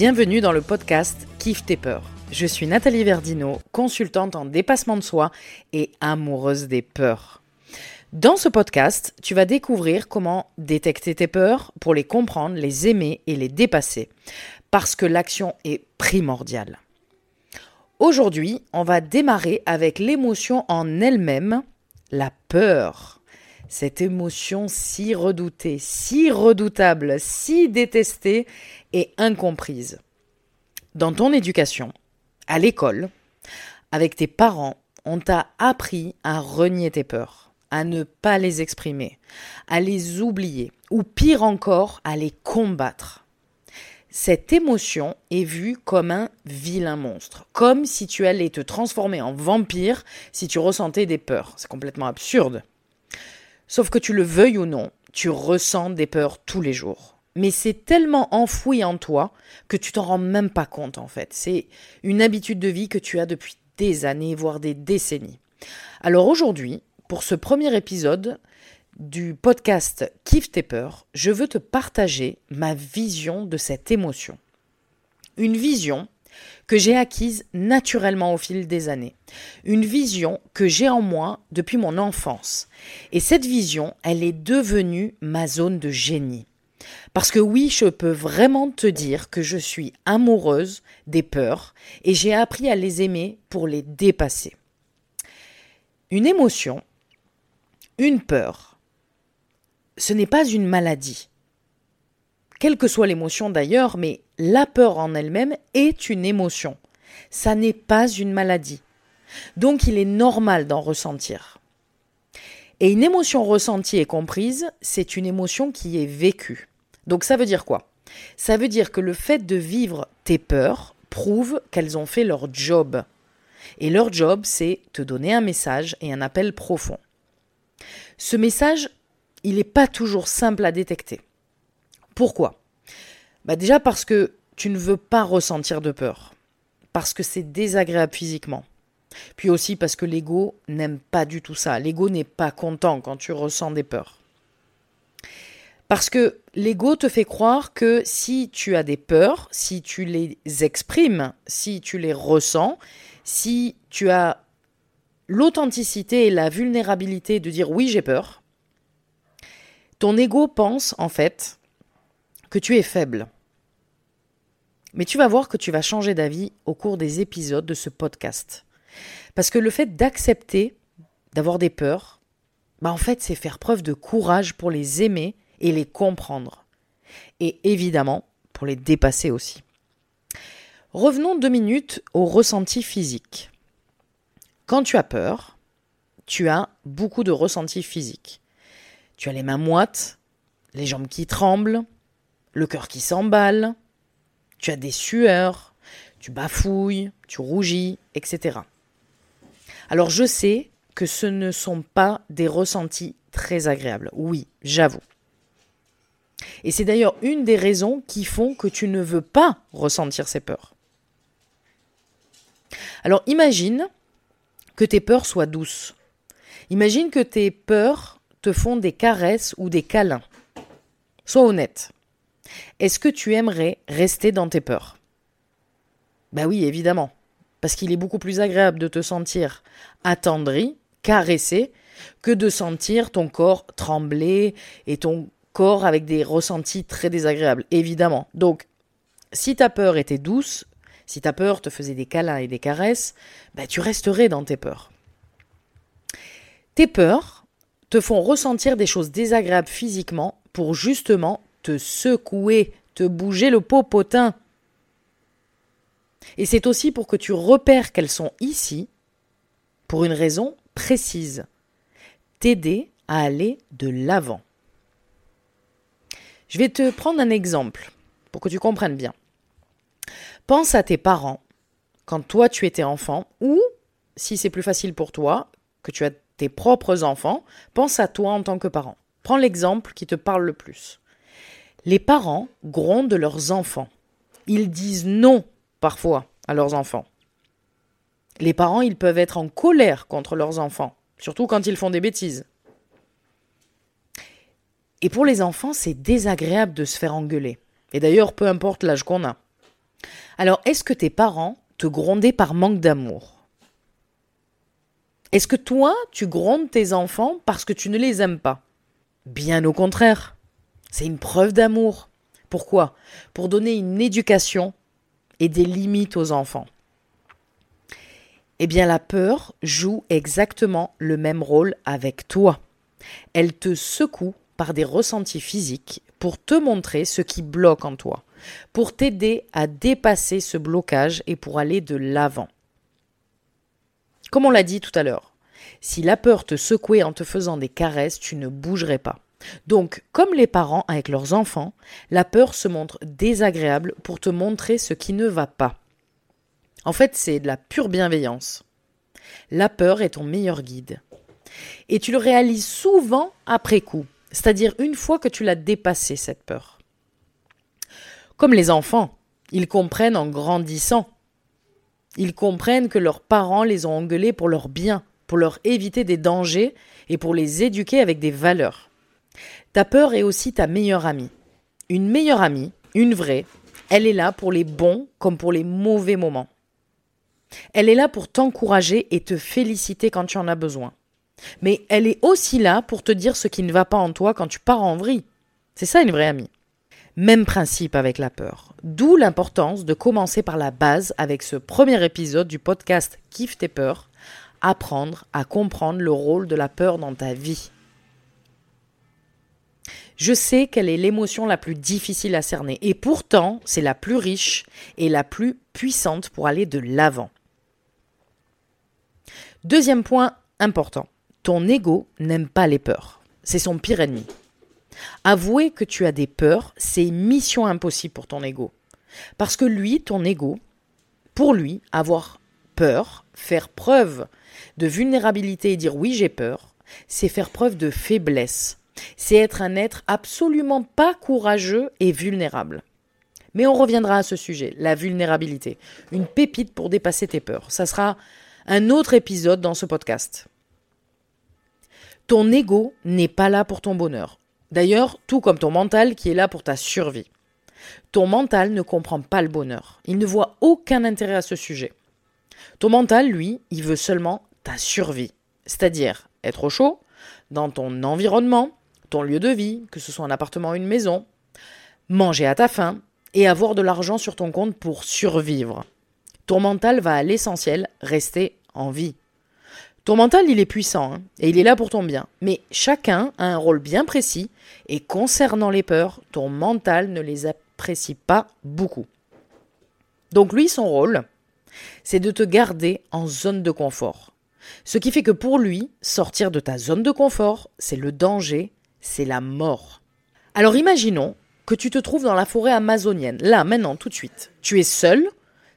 Bienvenue dans le podcast Kiffe tes peurs. Je suis Nathalie Verdino, consultante en dépassement de soi et amoureuse des peurs. Dans ce podcast, tu vas découvrir comment détecter tes peurs pour les comprendre, les aimer et les dépasser. Parce que l'action est primordiale. Aujourd'hui, on va démarrer avec l'émotion en elle-même, la peur. Cette émotion si redoutée, si redoutable, si détestée et incomprise. Dans ton éducation, à l'école, avec tes parents, on t'a appris à renier tes peurs, à ne pas les exprimer, à les oublier, ou pire encore, à les combattre. Cette émotion est vue comme un vilain monstre, comme si tu allais te transformer en vampire si tu ressentais des peurs. C'est complètement absurde. Sauf que tu le veuilles ou non, tu ressens des peurs tous les jours. Mais c'est tellement enfoui en toi que tu t'en rends même pas compte en fait. C'est une habitude de vie que tu as depuis des années, voire des décennies. Alors aujourd'hui, pour ce premier épisode du podcast Kiffe tes peurs, je veux te partager ma vision de cette émotion. Une vision que j'ai acquise naturellement au fil des années. Une vision que j'ai en moi depuis mon enfance. Et cette vision, elle est devenue ma zone de génie. Parce que oui, je peux vraiment te dire que je suis amoureuse des peurs et j'ai appris à les aimer pour les dépasser. Une émotion, une peur, ce n'est pas une maladie quelle que soit l'émotion d'ailleurs, mais la peur en elle-même est une émotion. Ça n'est pas une maladie. Donc il est normal d'en ressentir. Et une émotion ressentie et comprise, c'est une émotion qui est vécue. Donc ça veut dire quoi? Ça veut dire que le fait de vivre tes peurs prouve qu'elles ont fait leur job. Et leur job, c'est te donner un message et un appel profond. Ce message, il n'est pas toujours simple à détecter. Pourquoi? Bah Déjà parce que tu ne veux pas ressentir de peur, parce que c'est désagréable physiquement. Puis aussi parce que l'ego n'aime pas du tout ça. L'ego n'est pas content quand tu ressens des peurs. Parce que l'ego te fait croire que si tu as des peurs, si tu les exprimes, si tu les ressens, si tu as l'authenticité et la vulnérabilité de dire oui j'ai peur, ton ego pense en fait que tu es faible. Mais tu vas voir que tu vas changer d'avis au cours des épisodes de ce podcast. Parce que le fait d'accepter d'avoir des peurs, bah en fait, c'est faire preuve de courage pour les aimer et les comprendre. Et évidemment, pour les dépasser aussi. Revenons deux minutes au ressenti physique. Quand tu as peur, tu as beaucoup de ressentis physiques. Tu as les mains moites, les jambes qui tremblent, le cœur qui s'emballe, tu as des sueurs, tu bafouilles, tu rougis, etc. Alors je sais que ce ne sont pas des ressentis très agréables, oui, j'avoue. Et c'est d'ailleurs une des raisons qui font que tu ne veux pas ressentir ces peurs. Alors imagine que tes peurs soient douces. Imagine que tes peurs te font des caresses ou des câlins. Sois honnête. Est-ce que tu aimerais rester dans tes peurs? Ben oui, évidemment. Parce qu'il est beaucoup plus agréable de te sentir attendri, caressé, que de sentir ton corps trembler et ton corps avec des ressentis très désagréables, évidemment. Donc, si ta peur était douce, si ta peur te faisait des câlins et des caresses, ben tu resterais dans tes peurs. Tes peurs te font ressentir des choses désagréables physiquement pour justement te secouer, te bouger le popotin. Et c'est aussi pour que tu repères qu'elles sont ici pour une raison précise. T'aider à aller de l'avant. Je vais te prendre un exemple pour que tu comprennes bien. Pense à tes parents quand toi tu étais enfant ou, si c'est plus facile pour toi, que tu as tes propres enfants, pense à toi en tant que parent. Prends l'exemple qui te parle le plus. Les parents grondent leurs enfants. Ils disent non parfois à leurs enfants. Les parents, ils peuvent être en colère contre leurs enfants, surtout quand ils font des bêtises. Et pour les enfants, c'est désagréable de se faire engueuler. Et d'ailleurs, peu importe l'âge qu'on a. Alors, est-ce que tes parents te grondaient par manque d'amour? Est-ce que toi, tu grondes tes enfants parce que tu ne les aimes pas? Bien au contraire. C'est une preuve d'amour. Pourquoi? Pour donner une éducation et des limites aux enfants. Eh bien, la peur joue exactement le même rôle avec toi. Elle te secoue par des ressentis physiques pour te montrer ce qui bloque en toi, pour t'aider à dépasser ce blocage et pour aller de l'avant. Comme on l'a dit tout à l'heure, si la peur te secouait en te faisant des caresses, tu ne bougerais pas. Donc, comme les parents avec leurs enfants, la peur se montre désagréable pour te montrer ce qui ne va pas. En fait, c'est de la pure bienveillance. La peur est ton meilleur guide. Et tu le réalises souvent après coup, c'est-à-dire une fois que tu l'as dépassé, cette peur. Comme les enfants, ils comprennent en grandissant. Ils comprennent que leurs parents les ont engueulés pour leur bien, pour leur éviter des dangers et pour les éduquer avec des valeurs. Ta peur est aussi ta meilleure amie. Une meilleure amie, une vraie, elle est là pour les bons comme pour les mauvais moments. Elle est là pour t'encourager et te féliciter quand tu en as besoin. Mais elle est aussi là pour te dire ce qui ne va pas en toi quand tu pars en vrille. C'est ça une vraie amie. Même principe avec la peur. D'où l'importance de commencer par la base avec ce premier épisode du podcast Kiffe tes peurs, apprendre à comprendre le rôle de la peur dans ta vie. Je sais quelle est l'émotion la plus difficile à cerner, et pourtant c'est la plus riche et la plus puissante pour aller de l'avant. Deuxième point important, ton ego n'aime pas les peurs. C'est son pire ennemi. Avouer que tu as des peurs, c'est mission impossible pour ton ego. Parce que lui, ton ego, pour lui, avoir peur, faire preuve de vulnérabilité et dire oui j'ai peur, c'est faire preuve de faiblesse c'est être un être absolument pas courageux et vulnérable. Mais on reviendra à ce sujet, la vulnérabilité. Une pépite pour dépasser tes peurs. Ça sera un autre épisode dans ce podcast. Ton ego n'est pas là pour ton bonheur. D'ailleurs, tout comme ton mental qui est là pour ta survie. Ton mental ne comprend pas le bonheur. Il ne voit aucun intérêt à ce sujet. Ton mental, lui, il veut seulement ta survie. C'est-à-dire être au chaud, dans ton environnement, ton lieu de vie, que ce soit un appartement ou une maison, manger à ta faim et avoir de l'argent sur ton compte pour survivre. Ton mental va à l'essentiel, rester en vie. Ton mental, il est puissant hein, et il est là pour ton bien. Mais chacun a un rôle bien précis et concernant les peurs, ton mental ne les apprécie pas beaucoup. Donc lui, son rôle, c'est de te garder en zone de confort. Ce qui fait que pour lui, sortir de ta zone de confort, c'est le danger c'est la mort. Alors imaginons que tu te trouves dans la forêt amazonienne, là, maintenant, tout de suite. Tu es seul,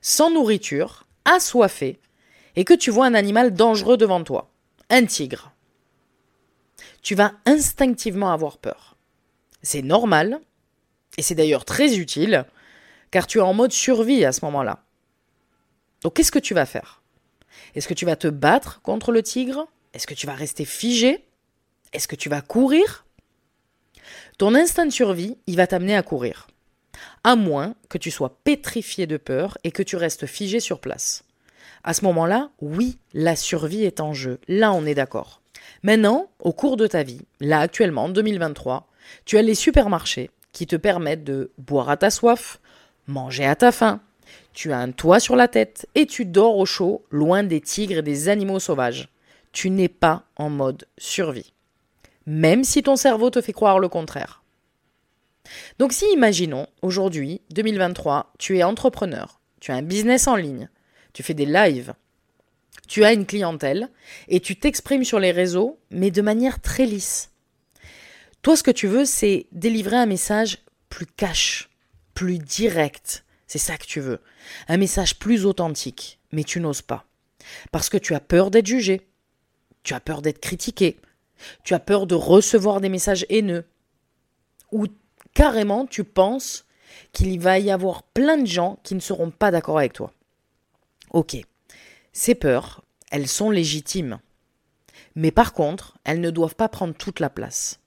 sans nourriture, assoiffé, et que tu vois un animal dangereux devant toi, un tigre. Tu vas instinctivement avoir peur. C'est normal, et c'est d'ailleurs très utile, car tu es en mode survie à ce moment-là. Donc qu'est-ce que tu vas faire? Est-ce que tu vas te battre contre le tigre? Est-ce que tu vas rester figé? Est-ce que tu vas courir? Ton instinct de survie, il va t'amener à courir. À moins que tu sois pétrifié de peur et que tu restes figé sur place. À ce moment-là, oui, la survie est en jeu. Là, on est d'accord. Maintenant, au cours de ta vie, là actuellement, en 2023, tu as les supermarchés qui te permettent de boire à ta soif, manger à ta faim. Tu as un toit sur la tête et tu dors au chaud, loin des tigres et des animaux sauvages. Tu n'es pas en mode survie même si ton cerveau te fait croire le contraire. Donc si imaginons, aujourd'hui, 2023, tu es entrepreneur, tu as un business en ligne, tu fais des lives, tu as une clientèle et tu t'exprimes sur les réseaux, mais de manière très lisse. Toi, ce que tu veux, c'est délivrer un message plus cash, plus direct. C'est ça que tu veux. Un message plus authentique, mais tu n'oses pas. Parce que tu as peur d'être jugé, tu as peur d'être critiqué, tu as peur de recevoir des messages haineux. Ou carrément tu penses qu'il va y avoir plein de gens qui ne seront pas d'accord avec toi. Ok, ces peurs, elles sont légitimes. Mais par contre, elles ne doivent pas prendre toute la place.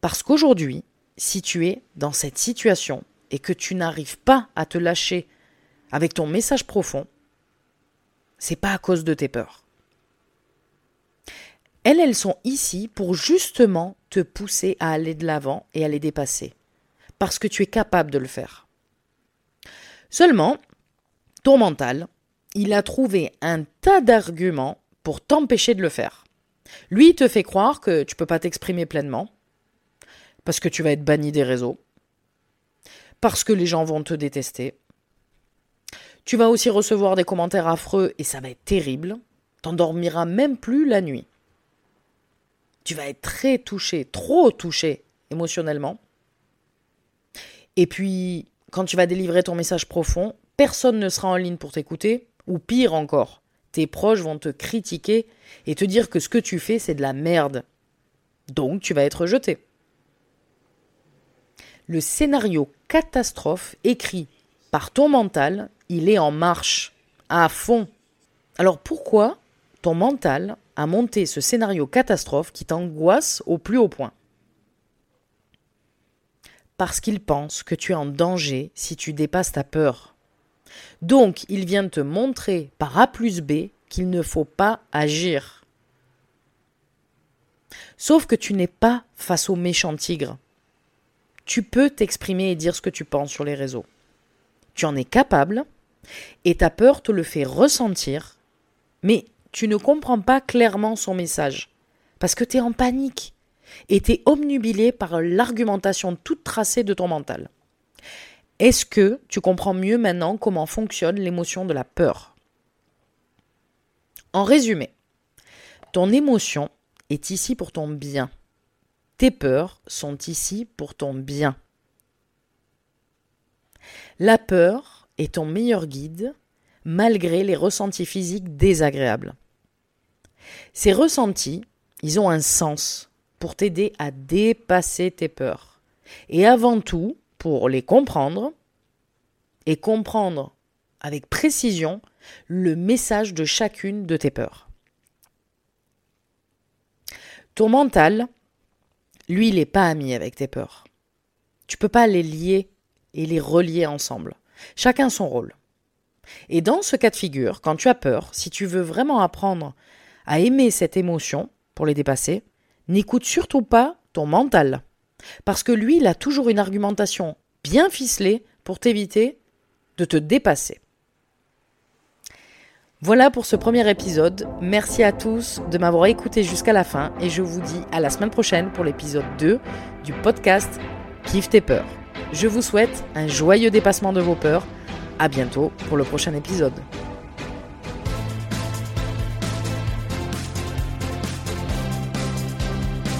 Parce qu'aujourd'hui, si tu es dans cette situation et que tu n'arrives pas à te lâcher avec ton message profond, c'est pas à cause de tes peurs. Elles, elles sont ici pour justement te pousser à aller de l'avant et à les dépasser. Parce que tu es capable de le faire. Seulement, ton mental, il a trouvé un tas d'arguments pour t'empêcher de le faire. Lui, il te fait croire que tu peux pas t'exprimer pleinement, parce que tu vas être banni des réseaux, parce que les gens vont te détester. Tu vas aussi recevoir des commentaires affreux et ça va être terrible. T'endormiras même plus la nuit. Tu vas être très touché, trop touché émotionnellement. Et puis, quand tu vas délivrer ton message profond, personne ne sera en ligne pour t'écouter, ou pire encore, tes proches vont te critiquer et te dire que ce que tu fais, c'est de la merde. Donc tu vas être jeté. Le scénario catastrophe écrit par ton mental, il est en marche, à fond. Alors pourquoi ton mental a monté ce scénario catastrophe qui t'angoisse au plus haut point Parce qu'il pense que tu es en danger si tu dépasses ta peur. Donc, il vient te montrer par A plus B qu'il ne faut pas agir. Sauf que tu n'es pas face au méchant tigre. Tu peux t'exprimer et dire ce que tu penses sur les réseaux. Tu en es capable, et ta peur te le fait ressentir, mais tu ne comprends pas clairement son message, parce que tu es en panique, et tu es omnubilé par l'argumentation toute tracée de ton mental. Est-ce que tu comprends mieux maintenant comment fonctionne l'émotion de la peur? En résumé, ton émotion est ici pour ton bien. Tes peurs sont ici pour ton bien. La peur est ton meilleur guide malgré les ressentis physiques désagréables. Ces ressentis, ils ont un sens pour t'aider à dépasser tes peurs. Et avant tout, pour les comprendre et comprendre avec précision le message de chacune de tes peurs. Ton mental, lui, il n'est pas ami avec tes peurs. Tu peux pas les lier et les relier ensemble. Chacun son rôle. Et dans ce cas de figure, quand tu as peur, si tu veux vraiment apprendre à aimer cette émotion pour les dépasser, n'écoute surtout pas ton mental. Parce que lui, il a toujours une argumentation bien ficelée pour t'éviter de te dépasser. Voilà pour ce premier épisode. Merci à tous de m'avoir écouté jusqu'à la fin et je vous dis à la semaine prochaine pour l'épisode 2 du podcast Kiffe tes peurs. Je vous souhaite un joyeux dépassement de vos peurs. À bientôt pour le prochain épisode.